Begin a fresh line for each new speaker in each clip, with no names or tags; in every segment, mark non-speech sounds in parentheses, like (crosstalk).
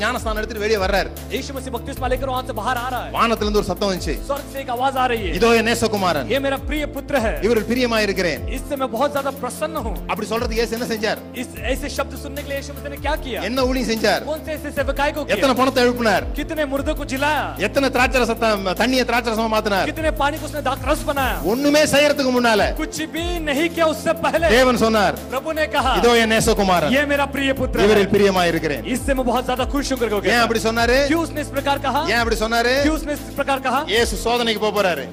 ஞானஸ்தானம் எடுத்துட்டு வெளியே வர்றாரு
यीशु मसीह बपतिस्मा लेकर वहां से बाहर आ रहा है
வானத்துல இருந்து ஒரு சத்தம் வந்துச்சு
स्वर्ग से एक आवाज आ रही है
இதோ என் நேசகுமாரன்
ये मेरा प्रिय पुत्र है
இவரில் பிரியமா இருக்கிறேன்
इससे मैं बहुत ज्यादा प्रसन्न हूँ
அப்படி சொல்றதுக்கு இயேசு என்ன செஞ்சார்
इस ऐसे शब्द सुनने के लिए यीशु मसीह ने क्या किया
என்ன ஊழியம் செஞ்சார்
कौन से ऐसे सेवकाई को
எத்தனை
किया
பணத்தை எழுப்பினார்
कितने मुर्दों को जिलाया
எத்தனை திராட்சரசத்தை தண்ணியை திராட்சரசமா மாத்தினார்
कितने पानी को उसने दाखरस बनाया
ஒண்ணுமே செய்யறதுக்கு முன்னால
कुछ भी नहीं किया उससे पहले
தேவன் சொன்னார்
प्रभु ने कहा
இதோ என் நேசகுமாரன்
ये मेरा प्रिय पुत्र
இவரில்
है
பிரியமா இருக்கிறேன்
इससे मैं बहुत ज्यादा खुश हूँ करके वो
ஏன்
कहता
அப்படி சொன்னாரு
है। क्यों उसने इस प्रकार कहा
ஏன் அப்படி சொன்னாரு
क्यों उसने इस प्रकार कहा
இயேசு சோதனைக்கு போக போறாரு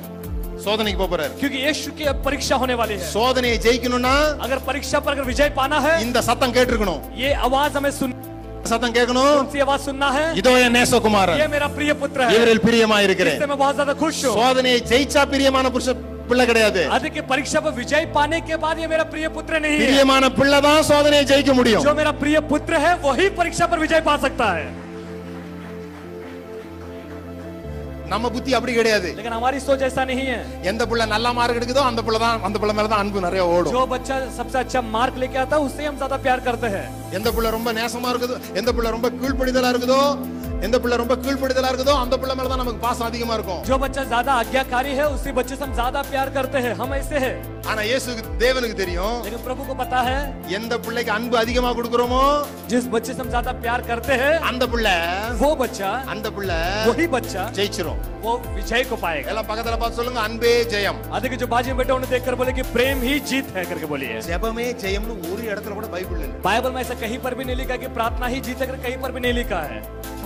சோதனைக்கு போக போறாரு
क्योंकि यीशु की अब परीक्षा होने वाली है
சோதனையை ஜெயிக்கணும்னா
अगर परीक्षा पर अगर विजय पाना है
இந்த சத்தம் கேட்டிருக்கணும்
ये आवाज हमें सुन
சத்தம் கேட்கணும்
कौन सी आवाज सुनना है
இதோ என் நேசகுமாரன்
ये मेरा प्रिय पुत्र है
இவரில் பிரியமா இருக்கிறேன்
इससे मैं बहुत ज्यादा खुश हूँ
சோதனையை ஜெயிச்சா பிரியமான புருஷ பிள்ளை கிடையாது
अधिक परीक्षा पर विजय पाने के बाद ये मेरा प्रिय पुत्र नहीं है
பிரியமான பிள்ளை தான் சோதனையை ஜெயிக்க முடியும்
जो मेरा प्रिय पुत्र है वही परीक्षा पर विजय पा सकता है
நம்ம புத்தி அப்படி கிடையாது
लेकिन हमारी सोच ऐसा नहीं है
எந்த புள்ள நல்ல மார்க் எடுக்குதோ அந்த புள்ள தான் அந்த புள்ள மேல தான் அன்பு நிறைய ஓடும்
जो बच्चा सबसे अच्छा मार्क लेके आता है उससे हम ज्यादा प्यार करते हैं
எந்த புள்ள ரொம்ப நேசமா இருக்குதோ எந்த புள்ள ரொம்ப கீழ்ப்படிதலா இருக்குதோ எந்த புள்ள ரொம்ப கீழ்ப்படிதலா இருக்குதோ அந்த புள்ள மேல தான் நமக்கு பாசம் அதிகமா இருக்கும்
जो बच्चा ज्यादा आज्ञाकारी है उसी बच्चे से हम ज्यादा प्यार करते हैं हम ऐसे हैं
ஆனா இயேசுக்கு தேவனுக்கு தெரியும்
लेकिन प्रभु को पता है
எந்த பிள்ளைக்கு அன்பு அதிகமா கொடுக்கறோமோ
जिस बच्चे से हम ज्यादा प्यार करते हैं
அந்த புள்ள
वो बच्चा
அந்த புள்ள
वही बच्चा
ஜெயிச்சிரும்
वो विजय को पाएगा
எல்லாம் பக்கத்துல பார்த்து சொல்லுங்க அன்பே ஜெயம்
अधिक जो बाजी में बैठे उन्हें देखकर बोले कि प्रेम ही जीत है करके बोलिए
ஜெபமே ஜெயம்னு ஒரு இடத்துல கூட பைபிள் இல்ல
बाइबल में ऐसा कहीं पर भी नहीं लिखा कि प्रार्थना ही जीत है करके कहीं पर भी नहीं लिखा है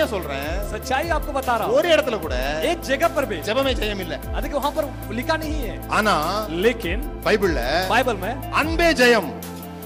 உண்மையா சொல்றேன்
सच्चाई आपको बता रहा हूँ
ஒரு இடத்துல கூட
एक जगह पर भी
ஜெபமே ஜெயம் இல்ல
अधिक वहां पर लिखा नहीं है
ஆனா
लेकिन
பைபிள்ல
बाइबल में
அன்பே ஜெயம்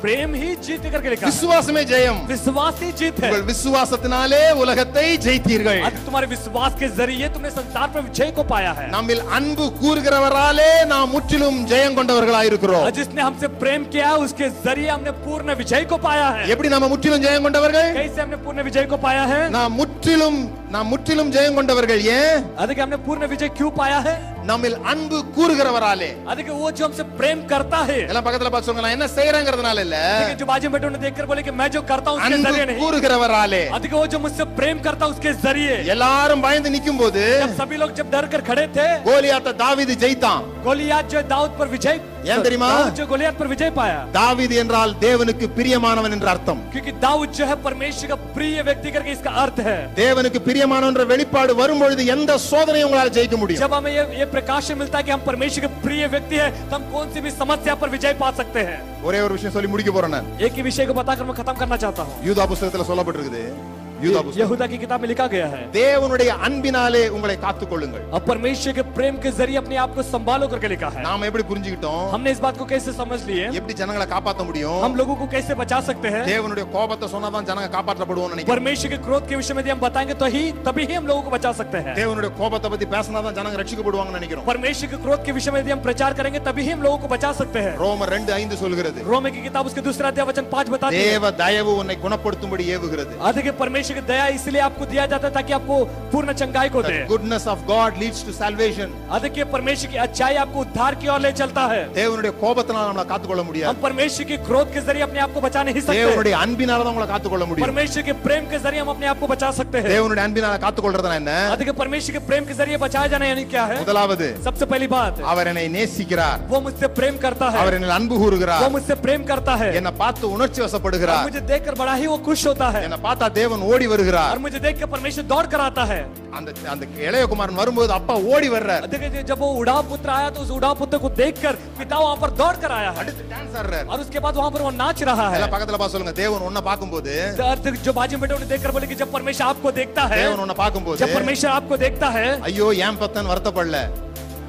प्रेम ही जीत करके लिखा है
விசுவாசமே ஜெயம்
विश्वास ही जीत है
உங்கள் விசுவாசத்தினாலே உலகத்தை ஜெயித்தீர்கள்
आज तुम्हारे विश्वास के जरिए तुमने संसार पर विजय को पाया है
நம்மில் அன்பு கூறுகிறவராலே நாம் முற்றிலும் ஜெயம் கொண்டவர்களாயிருக்கிறோம்
और जिसने हमसे प्रेम किया है, उसके जरिए हमने पूर्ण विजय को पाया है
எப்படி நம்ம முற்றிலும் ஜெயம் கொண்டவர்கள்
कैसे हमने पूर्ण विजय को पाया है
நாம் முற்றிலும் நாம் முற்றிலும் ஜெயம் கொண்டவர்கள் ஏன்
अधिक हमने पूर्ण विजय क्यों पाया है
நம்மில் அன்பு கூறுகிறவராலே
अधिक वो जो हमसे प्रेम करता है
எல்லாம் பக்கத்துல பார்த்து சொல்லுங்க நான் என்ன செய்யறேங்கிறதுனால இல்ல
अधिक जो बाजू में बैठे उन्हें देखकर बोले कि मैं जो करता हूँ उसके
அன்பு
जरिए नहीं
கூறுகிறவராலே
अधिक वो जो मुझसे प्रेम करता है उसके जरिए
எல்லாரும் பயந்து நிக்கும் போது
जब सभी लोग जब डर कर खड़े थे
கோலியாத்த தாவீது ஜெயித்தான்
गोलियात जो दाऊद पर विजय
ஏன் தெரியுமா?
दाऊद जो गोलियात पर विजय पाया
தாவீது என்றால் தேவனுக்கு பிரியமானவன் என்ற அர்த்தம்
क्योंकि दाऊद जो है परमेश्वर का प्रिय व्यक्ति करके इसका अर्थ है
தேவனுக்கு பிரியமானவன் என்ற வெளிப்பாடு வரும்பொழுது எந்த சோதனையும் உங்களால் ஜெயிக்க முடியும்
जब हमें ये ये प्रकाशन मिलता है कि हम परमेश्वर के प्रिय व्यक्ति है तो हम कौन सी भी समस्या पर विजय पा सकते हैं
ஒரே ஒரு விஷயம் சொல்லி முடிக்க போறேன் நான்
एक ही विषय को बताकर मैं खत्म करना चाहता हूँ
யூதா புஸ்தகத்துல சொல்லப்பட்டிருக்குது யூதா புஸ்தகம்
यहूदा की किताब में लिखा गया है
தேவனுடைய அன்பினாலே உங்களை காத்துக் கொள்ளுங்கள்
अब परमेश्वर के प्रेम के जरिए अपने आप को संभालो करके लिखा है
நாம எப்படி புரிஞ்சுக்கிட்டோம்
हमने इस बात को कैसे समझ लिए
எப்படி ஜனங்களை காப்பாத்த முடியும்
हम लोगों को कैसे बचा सकते हैं
தேவனுடைய கோபத்தை சொன்னாதான் ஜனங்க காப்பாற்றப்படுவோம் நினைக்கிறேன்
परमेश्वर के क्रोध के विषय में यदि हम बताएंगे तो ही तभी ही हम लोगों को बचा सकते हैं
தேவனுடைய கோபத்தை பத்தி பேசினாதான் ஜனங்க ரட்சிக்கப்படுவாங்கன்னு நினைக்கிறோம்
परमेश्वर के क्रोध के विषय में यदि हम प्रचार करेंगे तभी ही हम लोगों को बचा सकते हैं
ரோமர் ரெண்டு ஐந்து சொல்கிறது
रोमे की किताब उसके दूसरा अध्याय वचन पांच बताती है
தேவ தயவு உன்னை குணப்படுத்தும்படி ஏவுகிறது
अधिक परमेश्वर की दया इसलिए आपको दिया जाता है ताकि आपको पूर्ण चंगाई को दे
goodness of God leads to salvation
अधिक ये परमेश्वर की अच्छाई आपको उद्धार की ओर ले चलता है
தேவனுடைய கோபத்தினால நம்மளை காத்துக்கொள்ள
हम
முடியாது
परमेश्वर के क्रोध के जरिए अपने आप को बचा नहीं सकते
தேவனுடைய அன்பினால தான் உங்களை காத்துக்கொள்ள முடியும்
परमेश्वर के प्रेम के जरिए हम अपने आप को बचा सकते हैं
தேவனுடைய அன்பினால காத்துக்கொள்றதுனா என்ன
अधिक परमेश्वर के प्रेम के जरिए बचाया जाना यानी क्या है
முதலாவது
सबसे पहली बात
அவர் என்னை நேசிக்கிறார்
वो मुझसे प्रेम करता है
அவர் என்னை அன்பு
वो
கூறுகிறார்
मुझसे प्रेम करता है
என்னை பார்த்து உணர்ச்சி
और
வசப்படுகிறார்
मुझे देखकर बड़ा ही वो खुश होता है
என்னை பார்த்தா தேவன் ஓடி வருகிறார்
और मुझे देख के परमेश्वर दौड़ कर आता है
அந்த அந்த இளையகுமாரன் வரும்போது அப்பா ஓடி வர்றார்
देखिए जब वो उड़ाव पुत्र आया तो उस उड़ाव पुत्र को देखकर पिता वहां पर दौड़ कर आया है
அடுத்து டான்ஸ் ஆடுறார்
और उसके बाद वहां पर वो नाच रहा है
எல்லாம் பக்கத்துல பா சொல்லுங்க தேவன் உன்னை பார்க்கும்போது
अर्थ जो बाजी बेटे उन्हें देखकर बोले कि जब परमेश्वर आपको देखता है
தேவன் உன்னை பார்க்கும்போது
जब परमेश्वर आपको देखता है
ஐயோ ஏன் பத்தன் வருத்தப்படல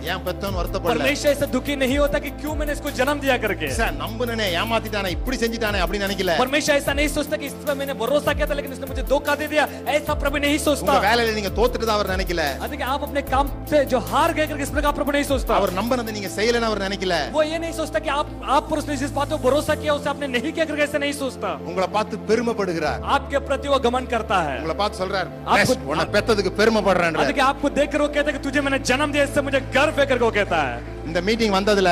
ஏன் பெத்தோன்னு வருத்தப்படல
परमेश्वर ऐसा दुखी नहीं होता कि क्यों मैंने इसको जन्म दिया करके
சார் நம்புனனே ஏமாத்திட்டானே இப்படி செஞ்சுட்டானே அப்படின்னு நினைக்கல
परमेश्वर ऐसा नहीं सोचता कि इस पर मैंने भरोसा किया था लेकिन उसने मुझे धोखा दे दिया ऐसा प्रभु नहीं
உங்க
सोचता
வேலையில நீங்க தோத்துட்டு அவர் நினைக்கல
अधिक आप अपने काम से जो हार गए करके इस प्रकार प्रभु नहीं सोचता
அவர் நம்பினதை நீங்க செய்யலன்னு அவர் நினைக்கல
वो ये नहीं सोचता कि आप आप पर उसने जिस बात पर भरोसा किया उसे आपने नहीं किया करके ऐसा नहीं सोचता
உங்களை பார்த்து பெருமைப்படுகிறார்
आपके प्रति वो गमन करता है
உங்களை பார்த்து சொல்றார்
आपको-
"Best, உன்னை பெத்ததுக்கு பெருமைப்படுறேன்
अधिक आपको देखकर वो कहता है कि तुझे मैंने जन्म दिया इससे मुझे गर्व है करके वो कहता है
இந்த மீட்டிங் வந்ததுல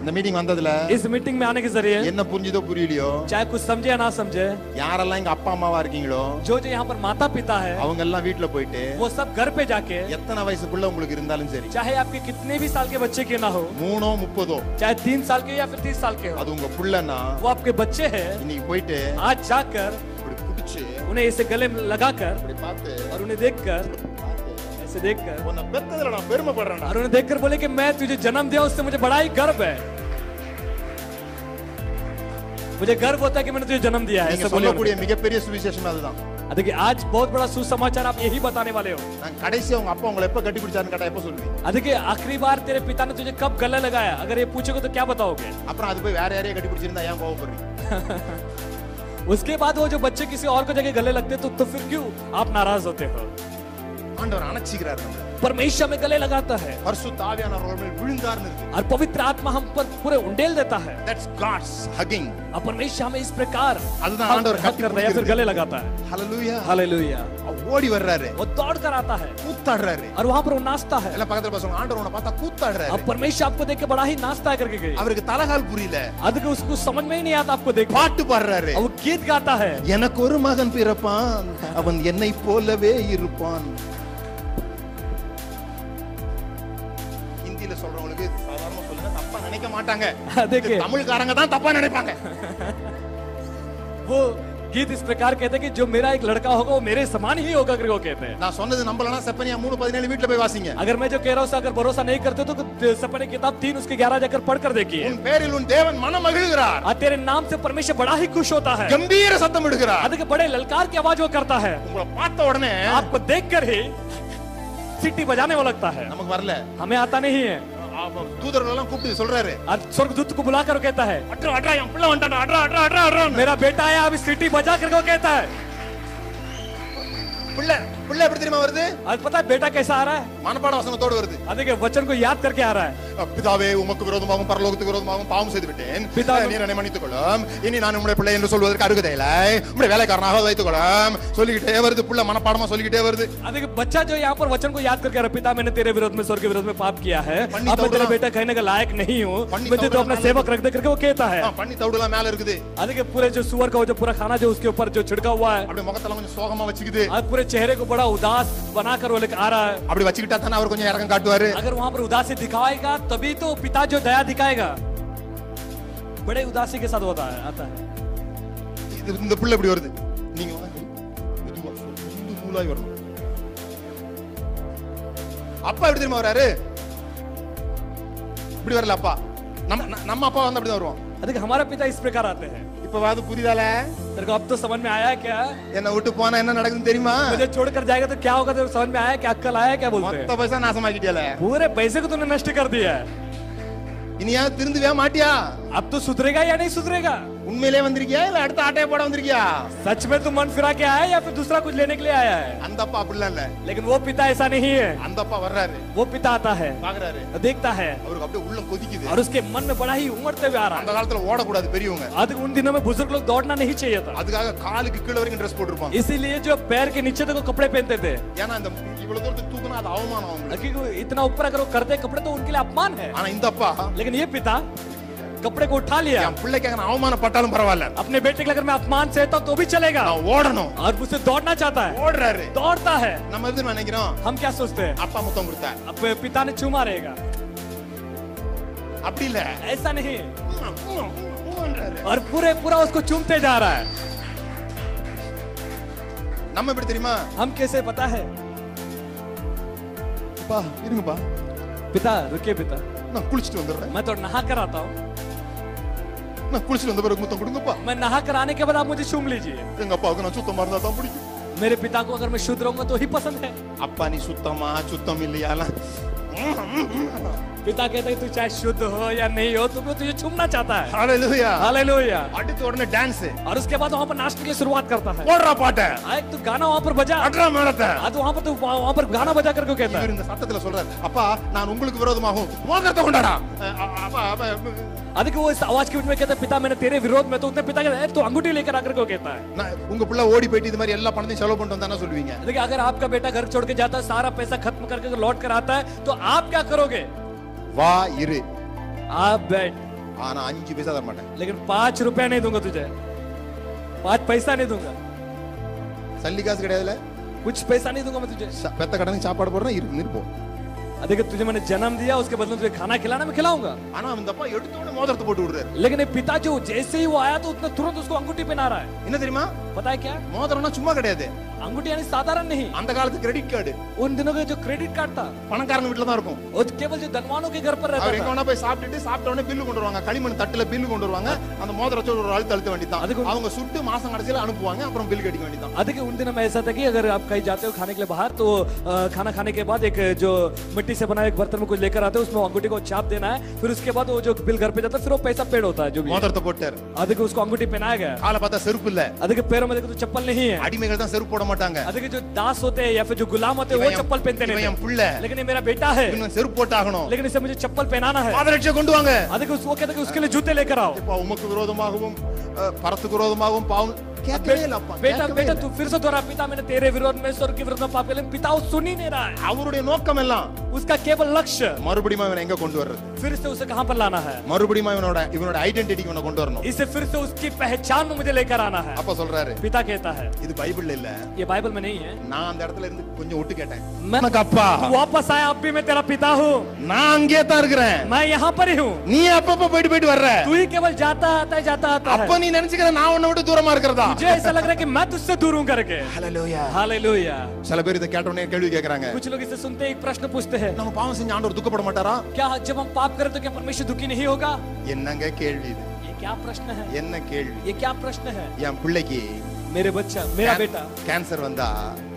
இந்த மீட்டிங் வந்ததுல
इस मीटिंग में आने के जरिए
என்ன புரிஞ்சுதோ புரியலையோ
चाहे कुछ समझे या ना समझे
யாரெல்லாம் எங்க அப்பா அம்மாவா இருக்கீங்களோ
जो जो यहाँ पर माता पिता है
அவங்க எல்லாம் வீட்டுல போயிட்டு
वो सब घर पे जाके
எத்தனை வயசுக்குள்ள உங்களுக்கு இருந்தாலும் சரி
चाहे आपके कितने भी साल के बच्चे के ना हो
மூணோ முப்பதோ
चाहे तीन साल के या फिर तीस साल के हो
அது உங்க புள்ளன்னா
वो आपके बच्चे हैं
இன்னைக்கு போயிட்டு
आज जाकर
இப்படி புடிச்சு
उन्हें इसे गले में लगाकर
இப்படி பார்த்து
और उन्हें देखकर उसे देखकर। और उन्हें देखकर बोले कि मैं तुझे जन्म दिया उससे मुझे बड़ा ही गर्व है। मुझे गर्व होता है कि मैंने तुझे जन्म दिया है। ऐसा बोले
मिगपेरिय सुविशेषम அதுதான்.
हाँ, அதுக்கு आज बहुत बड़ा सुसमाचार आप यही बताने वाले हो।
நான் கடைசி அவங்க அப்பா உங்களை எப்ப கட்டி பிடிச்சான்னு கேட்டா எப்ப சொல்லுவீங்க?
हाँ, அதுக்கு आखिरी बार तेरे पिता ने तुझे कब गला लगाया? अगर ये पूछोगे तो क्या बताओगे?
அப்புறம் அது போய் வேற யாரையே கட்டி பிடிச்சிருந்தா ஏன் கோவப்படுறீங்க? (laughs)
उसके बाद वो जो बच्चे किसी और को जगह गले लगते तो तो फिर क्यों आप नाराज़ होते हो?
ஆண்டவர் அணைச்சிக்கிறார் நம்மள
परमेश्वर में गले लगाता है
பரிசுத்த ஆவியானவர் அவர் மேல் விழுந்தார்னு இருக்கு
और पवित्र आत्मा हम पर पूरे उंडेल देता है
தட்ஸ் காட்ஸ் ஹக்கிங்
और परमेश्वर हमें इस प्रकार
அதுதான்
हक
ஆண்டவர்
हक
கட்டி
करता है या फिर
பிடிக்கிறது.
गले लगाता है
ஹalleluya
हालेलुया
ஓடி வர்றாரு
वो दौड़ कर आता है
கூத்தாடுறாரு
और वहां पर वो नाचता है
எல்லாம் பக்கத்துல பசங்க ஆண்டவர் உன்னை பார்த்தா கூத்தாடுறாரு
अब परमेश्वर आपको देख के बड़ा ही नाचता है करके गई
அவருக்கு தலகால் புரியல
अधिक उसको समझ में ही नहीं आता आपको देख
பாட்டு பாடுறாரு
और वो गीत गाता है
எனக்கு ஒரு மகன் பிறப்பான் அவன் என்னை போலவே இருப்பான் மாட்டாங்க (laughs)
देखिए
தமிழ்காரங்க தான் தப்பா நினைப்பாங்க
वो गीत इस प्रकार कहते हैं कि जो मेरा एक लड़का होगा वो मेरे समान ही होगा करके वो कहते हैं
நான் சொன்னது நம்பலனா செப்பனியா மூணு பதினேழு வீட்டுல போய் வாசிங்க
अगर मैं जो कह रहा हूँ उसे अगर भरोसा नहीं करते तो सपने किताब तीन उसके ग्यारह जाकर पढ़ कर देखिए
உன் பேரில் உன் தேவன் மனம் மகிழ்கிறார்
और तेरे नाम से परमेश्वर बड़ा ही खुश होता है
கம்பீர சத்தம் இடுகிறார்
अधिक बड़े ललकार की आवाज वो करता है
உங்களை பார்த்த உடனே
आपको देखकर ही सीटी बजाने वो लगता है
நமக்கு வரல
हमें आता नहीं है
அப்ப தூதர்கள் எல்லாம் கூப்பிட்டு சொல்றாரு
और स्वर्गदूत को बुलाकर वो कहता है
அட்ரா அட்ரா என் பிள்ளை வந்துட்டான் அட்ரா அட்ரா அட்ரா அட்ரா
मेरा बेटा आया अभी सीटी बजा करके वो कहता है
பிள்ளை பிள்ளை எப்படி தெரியுமா வருது
आज पता है बेटा कैसा आ रहा है
மனப்பாட வசனத்தோடு வருது
अधिक वचन को याद करके आ रहा है
பிதாவே உமக்கு விரோதமாகவும் பரலோகத்துக்கு விரோதமாகவும் பாவம் செய்து விட்டேன்
பிதாவே.
நீர் என்னை மன்னித்துக் கொள்ளும் இனி நான் உம்முடைய பிள்ளை என்று சொல்வதற்கு அருகதை இல்லை உம்முடைய வேலைக்காரனாக வைத்துக் கொள்ளும் சொல்லிக்கிட்டே வருது புள்ள மனப்பாடமா சொல்லிக்கிட்டே வருது
अधिक बच्चा जो यहाँ पर वचन को याद करके आ रहा है, पिता मैंने तेरे विरोध में स्वर्ग के विरोध में पाप किया है
पंडित
अब मैं तेरा
दौड़ना।
बेटा कहने का लायक नहीं हूँ
पंडित
मैं तुझे तो
दौड़ना
अपना सेवक रख दे करके वो कहता है
ஆ, பண்ணி தவிடுலாம் மேல இருக்குது
अधिक पूरे जो सुअर का वो जो पूरा खाना जो उसके ऊपर जो छिड़का हुआ है
அப்படியே முகத்தெல்லாம் கொஞ்சம் சோகமா வச்சுக்குது
आज पूरे चेहरे को बड़ा उदास बनाकर वो लेकर आ रहा है
அப்படி வச்சுக்கிட்டா தானே அவர் கொஞ்சம் இறக்கம் காட்டுவாரு
अगर वहां पर उदासी दिखाएगा तभी तो पिता जो दया दिखाएगा बड़े उदासी के साथ होता है आता है
இது இந்த பிள்ளை இப்படி வருது நீங்க வாங்க. மெதுவா, சுண்டு நூலாய் வரணும் அப்பா எப்படி தெரியுமா வராரு இப்படி வரல அப்பா நம்ம ந- நம்ம அப்பா வந்து அப்படிதான் வருவோம்
अधिक हमारे पिता इस प्रकार आते हैं
இப்ப வாது புரியுதால
तेरे को अब तो समझ में आया क्या
என்ன விட்டு போனா என்ன நடக்குதுன்னு தெரியுமா
मुझे छोड़कर जाएगा तो क्या होगा तो समझ में आया क्या अक्कल आया क्या बोलते हैं
மொத்த பைசா நாசமாக்கிட்டியால
पूरे पैसे को तूने नष्ट कर दिया है
இனியா திருந்துவே மாட்டியா
अब तो सुधरेगा या नहीं सुधरेगा
உண்மையிலே வந்திருக்கியா இல்ல அடுத்த ஆட்டைய போட வந்திருக்கியா
सच में तू मन फिरा के आया है या फिर दूसरा कुछ लेने के लिए आया है
அந்த அப்பா அப்படிலாம் இல்ல
लेकिन वो पिता ऐसा नहीं है
அந்த அப்பா வர்றாரு
वो पिता आता है
பாக்குறாரு
देखता है
அவருக்கு அப்படியே உள்ள கொதிக்குது
और उसके मन में बड़ा ही उमड़ते हुए आ रहा
அந்த காலத்துல ஓடக்கூடாது பெரியவங்க
है आज उन दिनों में बुजुर्ग लोग दौड़ना नहीं चाहिए था
அதுக்காக காலுக்கு கீழே வரைக்கும் ட்ரெஸ் போட்டிருப்பாங்க
इसीलिए जो पैर के नीचे तक वो कपड़े पहनते थे
ஏன்னா இந்த இவ்வளவு தூரத்துக்கு தூக்குனா அது அவமானம் அவங்களுக்கு
क्योंकि इतना ऊपर अगर वो करते कपड़े तो उनके लिए अपमान है
ஆனா இந்த அப்பா
लेकिन ये पिता कपड़े को उठा लिया
என் பிள்ளைக்காக நான் அவமானப்பட்டாலும் பரவாயில்ல
अपने बेटे के लिए अगर मैं अपमान सहता हूं तो भी चलेगा
நான் ஓடணும்
और मुझसे दौड़ना चाहता है
ஓடுறாரு
दौड़ता है
நம்ம எது நினைக்கிறோம்
हम क्या सोचते हैं
அப்பா முத்தம் கொடுத்தார்
अब पिता ने चूमा रहेगा
அப்படி இல்ல
ऐसा नहीं
உம்மா, உம்மா, உம்மான்றாரு.
और पूरे पूरा उसको चूमते जा रहा है
நம்ம எப்படி தெரியுமா
हम कैसे पता है
அப்பா இருங்கப்பா
पिता रुकिए पिता
நான் குளிச்சுட்டு வந்துடுறேன்
मैं तो नहा कर आता हूँ
நான் குளிச்சுட்டு வந்த பிறகு முத்தம் கொடுங்கப்பா
मैं नहा कर आने के बाद आप मुझे चूम लीजिए
எங்க அப்பாவுக்கு நான் சுத்தமா இருந்தா தான் பிடிக்கும்
मेरे पिता को अगर मैं शुद्ध रहूंगा तो ही पसंद है
அப்பா நீ சுத்தமா சுத்தம் இல்லையாலாம்
पिता कहते हैं तू चाहे शुद्ध हो या नहीं हो तो वो तुझे छूमना चाहता है
ஹalleluya
हालेलुया
அடுத்த உடனே டான்ஸ்
और उसके बाद वहां पर नाचने की शुरुआत करता है
போடுறா பாட்ட
आए तू गाना वहां पर बजा
அட்ரா மேளத்தை
आ तो वहां पर तू वहां पर गाना बजा करके कहता है
இவர் இந்த சத்தத்துல சொல்றாரு அப்பா நான் உங்களுக்கு விரோதமாகும் மோதிரத்தை கொண்டாடா அஹ் அ- அப்பா அப்பா,
अधिक वो इस आवाज के बीच में कहता है पिता मैंने तेरे विरोध में तो उतने पिता कहता है तू अंगूठी लेकर आकर को कहता है
நான் உங்க பிள்ளை ஓடி போயிட்டு இது மாதிரி எல்லா பணத்தையும் செலவு பண்ணிட்டு வந்தானே சொல்லுவீங்க
देखिए अगर आपका बेटा घर छोड़ के जाता है सारा पैसा खत्म करके अगर लौट कर आता है तो आप क्या करोगे
வா இரு
आप बैठ
ஆனா அஞ்சு பைசா தர மாட்டேன்
लेकिन पांच रुपया नहीं दूंगा तुझे पांच पैसा नहीं दूंगा
சல்லி காசு கிடையாதுல
कुछ पैसा नहीं दूंगा मैं तुझे
ச- பெத்த கடனுக்கு சாப்பாடு போடுறேன் இருக்கு இருப்போம்
देखिए तुझे मैंने जन्म दिया उसके बदले में तुझे खाना खिलाना मैं खिलाऊंगा
ஆனா அந்த அப்பா எடுத்த உடனே மோதிரத்தை போட்டு விடுறாரு
लेकिन ये पिता जो जैसे ही वो आया तो उतना तुरंत उसको अंगूठी पहना रहा है
என்ன தெரியுமா
पता है क्या
மோதிரம்னா சும்மா கிடையாது
अंगूठी यानी साधारण नहीं
அந்த காலத்து கிரெடிட் கார்டு
उन दिनों का जो क्रेडिट कार्ड था
பணக்காரங்க வீட்டுல தான் இருக்கும்
वो केवल जो धनवानों के घर पर रहता
அவர் எங்க
था
வேணா போய் சாப்பிட்டுட்டு சாப்பிட்ட உடனே பில்லு கொண்டு வருவாங்க களிமண் தட்டுல பில்லு கொண்டு வருவாங்க அந்த மோதிரத்தை ஒரு அழுத்த அழுத்த வேண்டியதான்
அதுக்கு-
அவங்க சுட்டு மாசம் கடைசியில அனுப்புவாங்க அப்புறம் பில் கட்டிக்க வேண்டியதான்
अधिक उन दिनों में ऐसा था कि अगर आप कहीं जाते हो खाने के लिए बाहर तो अ, खाना खाने के बाद एक जो मिट्टी से बना एक बर्तन में कुछ लेकर आते हो उसमें अंगूठी को छाप देना है फिर उसके बाद वो जो बिल घर पे जाता है फिर वो पैसा पेड होता है जो भी है।
மோதிரத்தை போட்டாரு
अधिक उसको अंगूठी पहनाया गया
காலை பார்த்தா செருப்பு இல்ல
अधिक पैरों में देखो तो चप्पल नहीं है
அடிமைகள் தான் செருப்பு போட மாட்டாங்க
अधिक जो दास होते हैं या फिर जो गुलाम होते हैं वो
இவன் என்-
चप्पल पहनते
இவன்
नहीं
என்
थे
புள்ள
लेकिन ये मेरा बेटा है
இவன் செருப்பு போட்டாகணும்
लेकिन इसे मुझे चप्पल पहनाना है
பாதரட்சை கொண்டு வாங்க
अधिक उस- वो कहते हैं कि उसके लिए जूते लेकर आओ
இப்ப உமக்கு விரோதமாகவும் அஹ், பரத்துக்கு விரோதமாகவும் பாவம் கேட்கவே இல்ல அப்பா
बेटा
கேட்கவே
बेटा
இல்ல.
तू फिर से दोहरा पिता मैंने तेरे विरोध में स्वर्ग के विरोध में पाप किया, लेकिन पिता वो सुन ही नहीं रहा है
அவருடைய நோக்கம் எல்லாம்
उसका केवल लक्ष्य
மறுபடியும் இவனை எங்க கொண்டு வர்றது
फिर से उसे कहां पर लाना है
மறுபடியும் இவனோட இவனோட ஐடென்டிட்டி இவனை கொண்டு வரணும்
इसे फिर से उसकी पहचान में मुझे लेकर आना है
அப்ப சொல்றாரு
पिता कहता है
இது பைபிள்ல இல்ல
ये बाइबल में नहीं है
நான் அந்த இடத்துல இருந்து கொஞ்சம் ஒட்டு கேட்டேன்
मैं
உனக்கு அப்பா
तू वापस आया अब भी मैं तेरा पिता हूँ
நான் அங்கே தான் இருக்கிறேன்
मैं यहाँ पर ही हूँ
நீ அப்பப்ப போயிட்டு போயிட்டு வர்ற
तू ही केवल जाता आता है जाता आता
அப்ப
है
நீ நினைச்சுக்கிற நான் உன்னை விட்டு தூரமா இருக்கிறதா
मुझे ऐसा लग रहा है कि मैं तुझसे दूर हूँ करके
ஹalleluya
हालेलुया
சில பேர் இதை கேட்ட உடனே கேள்வி கேக்குறாங்க
कुछ लोग इसे सुनते ही एक प्रश्न पूछते हैं
நம்ம பாவம் செஞ்ச ஆண்டவர் துக்கப்பட மாட்டாரா
क्या जब हम पाप करें तो क्या परमेश्वर दुखी नहीं होगा
என்னங்க கேள்வி இது
ये क्या प्रश्न है
என்ன கேள்வி
ये क्या प्रश्न है
என் பிள்ளைக்கு
मेरे बच्चा मेरा बेटा
கேன்சர் வந்தா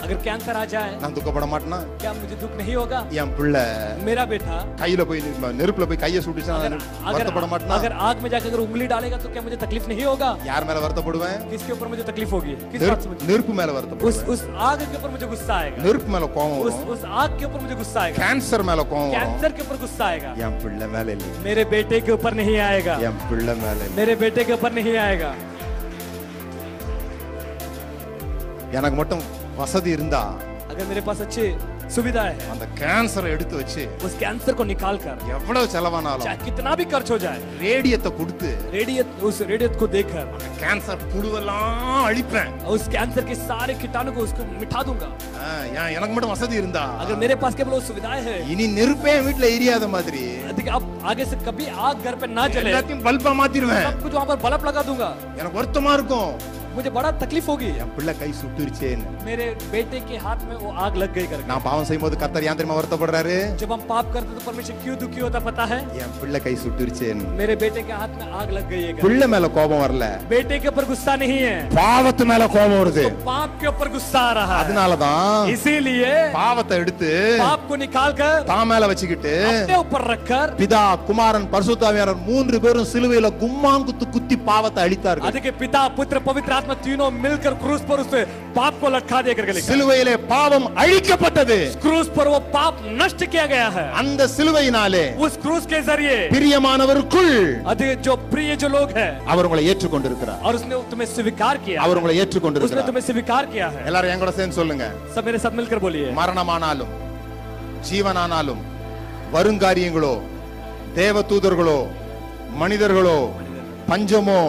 अगर कैंसर आ जाए
நான் துக்கப்பட மாட்டேனா
क्या मुझे दुख नहीं होगा
என் பிள்ளை
मेरा बेटा
கையில போய் நெ- நெருப்புல போய் கையை சுட்டுச்சா
अगर
வருத்தப்பட
अगर
மாட்டேனா
अगर आग में जाकर अगर उंगली डालेगा तो क्या मुझे तकलीफ नहीं होगा
யார் மேல வருத்தப்படுவேன்
किसके ऊपर मुझे तकलीफ होगी किस बात से
நெருப்பு
मुझे
நெருப்பு மேல
उस
வருத்தப்படுவேன்
उस आग के ऊपर मुझे गुस्सा आएगा
நெருப்பு மேல கோபம்
उस
வரும்
उस आग के ऊपर मुझे गुस्सा आएगा
கேன்சர் மேல கோபம் வரும்
कैंसर के ऊपर गुस्सा आएगा
என் பிள்ளை மேல இல்ல
मेरे बेटे के ऊपर नहीं आएगा
என் பிள்ளை மேல இல்ல
मेरे बेटे के ऊपर नहीं आएगा
எனக்கு மட்டும் வசதி இருந்தா
अगर मेरे पास अच्छी सुविधा है
அந்த கேன்சரை எடுத்து வச்சு
उस कैंसर को निकाल कर
எவ்வளவு செலவானாலும்
चाहे कितना भी खर्च हो जाए
ரேடியத்தை கொடுத்து
रेडियत उस रेडियत को देकर
அந்த கேன்சர் புழுவெல்லாம் அழிப்பேன்
उस कैंसर के सारे कीटाणु को उसको मिटा दूंगा
ஆ, ஏன் எனக்கு மட்டும் வசதி இருந்தா
अगर मेरे पास केवल वो सुविधाएं है
இனி நெருப்பே என் வீட்டுல எரியாத மாதிரி
देखिए अब आगे से कभी आग घर पे ना जले
எல்லாத்தையும் பல்பா மாத்திருவேன்
सब कुछ वहां पर बल्ब लगा दूंगा
எனக்கு வருத்தமா இருக்கும்
मुझे बड़ा तकलीफ होगी
என் பிள்ளை கை சுட்டுருச்சேன்னு
मेरे बेटे के हाथ में वो आग लग गई करके
நான் பாவம் செய்யும் போது கத்தர் ஏன் தெரியுமா வருத்தப்படுறாரு
जब हम पाप करते तो परमेश्वर क्यों दुखी होता पता है
என் பிள்ளை கை சுட்டுருச்சேன்னு
मेरे बेटे के हाथ में आग लग गई है करके।
பிள்ளை மேல கோபம் வரல
बेटे के ऊपर गुस्सा नहीं है
பாவத்து மேல கோபம் வருது
तो पाप के ऊपर गुस्सा आ रहा है
அதனாலதான்
इसीलिए
பாவத்தை எடுத்து
पाप को निकाल कर
தான் மேல வச்சுக்கிட்டு
अपने ऊपर रखकर
பிதா குமாரன் பரிசுத்தாவியானவர் மூன்று பேரும் சிலுவையில கும்மாங்குத்து குத்தி பாவத்தை அழித்தார்கள்
अधिक पिता पुत्र पवित्र आत्मा तीनों मिलकर क्रूस पर उस पाप को लटका दिया करके लिखा
சிலுவையிலே பாவம் அழிக்கப்பட்டது
क्रूस पर वो पाप नष्ट किया गया है
அந்த சிலுவையினாலே
उस क्रूस के जरिए
பிரியமானவருக்குள்
अधिक जो प्रिय जो लोग हैं
அவர் உங்களை ஏற்றுக்கொண்டிருக்கிறார்
और उसने तुम्हें स्वीकार किया
அவர் உங்களை
उसने
ஏற்றுக்கொண்டிருக்கிறார்
तुम्हें स्वीकार किया है
எல்லாரும் என் கூட சேர்ந்து சொல்லுங்க
सब मेरे साथ मिलकर बोलिए
மரணமானாலும் ஜீவனானாலும் வருங்காரியங்களோ தேவ தூதர்களோ மனிதர்களோ பஞ்சமோ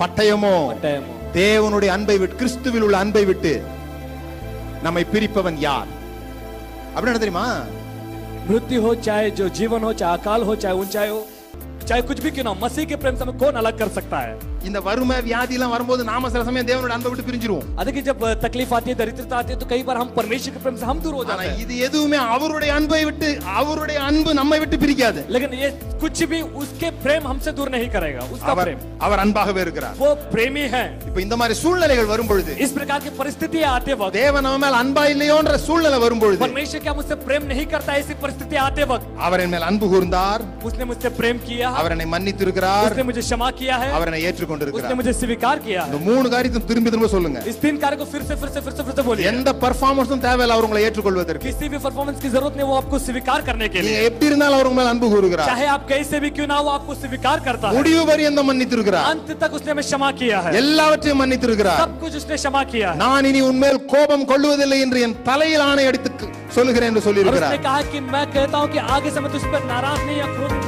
பட்டயமோ
पट्टयमो।
தேவனுடைய அன்பை விட்டு கிறிஸ்துவில் உள்ள அன்பை விட்டு நம்மை பிரிப்பவன் யார் அப்படின்னு என்ன தெரியுமா
मृत्यु हो चाहे जो जीवन हो चाहे अकाल हो चाहे ऊंचाई हो चाहे कुछ भी क्यों ना हो, मसीह के प्रेम से हमें कौन अलग कर सकता है
இந்த வறுமை வியாதி எல்லாம் வரும்போது நாம சில சமயம் தேவனோட அன்பை விட்டு பிரிஞ்சிருவோம்
देखिए जब तकलीफ आती है दरिद्रता आती है तो कई बार हम परमेश्वर के प्रेम से हम दूर हो
ஆனா
जाते हैं
இது எதுவுமே அவருடைய அன்பை விட்டு அவருடைய அன்பு நம்மை விட்டு பிரிக்காது
लेकिन ये कुछ भी उसके प्रेम हमसे दूर नहीं करेगा उसका
அவர்
प्रेम
அவர் அன்பாகவே இருக்கிறார்
वो प्रेमी है
இப்ப இந்த மாதிரி சூழ்நிலைகள் வரும் பொழுது
इस प्रकार की परिस्थिति आते वक्त
தேவன் நம்ம மேல் அன்பா இல்லையோன்ற சூழ்நிலை வரும் பொழுது
परमेश्वर क्या मुझसे प्रेम नहीं करता ऐसी परिस्थिति आते वक्त
அவர் என் மேல் அன்பு கூர்ந்தார்
उसने मुझसे प्रेम किया
அவர் என்னை மன்னித்திருக்கிறார்
उसने मुझे क्षमा किया है
அவர் என்னை
उसने
ஏற்றுக்கொண்டிருக்கிறார்
मुझे स्वीकार किया
இந்த மூணு காரியத்தையும் திரும்பி திரும்ப சொல்லுங்க
इस तीन कार्य को फिर से फिर से फिर से फिर से बोलिए
எந்த பர்ஃபார்மன்ஸும் தேவையில்லை அவர் உங்களை ஏற்றுக்கொள்வதற்கு
किसी भी परफॉर्मेंस की जरूरत नहीं वो आपको स्वीकार करने के
நீங்க
लिए
எப்படி இருந்தாலும் அவர் உங்க மேல் அன்பு கூறுகிறார்
चाहे आप कैसे भी क्यों ना हो आपको स्वीकार करता है
முடிவு பரியந்தம் மன்னித்திருக்கிறார்
अंत तक उसने हमें क्षमा किया है
எல்லாவற்றையும் மன்னித்திருக்கிறார்
सब कुछ उसने क्षमा किया है
நான் இனி உன்மேல் கோபம் கொள்ளுவதில்லை என்று என் தலையில் ஆணை அடித்து சொல்லுகிறேன் என்று
और
சொல்லியிருக்கிறார்
उसने कहा कि मैं कहता हूं कि आगे से मैं तुझ पर नाराज नहीं या क्रोध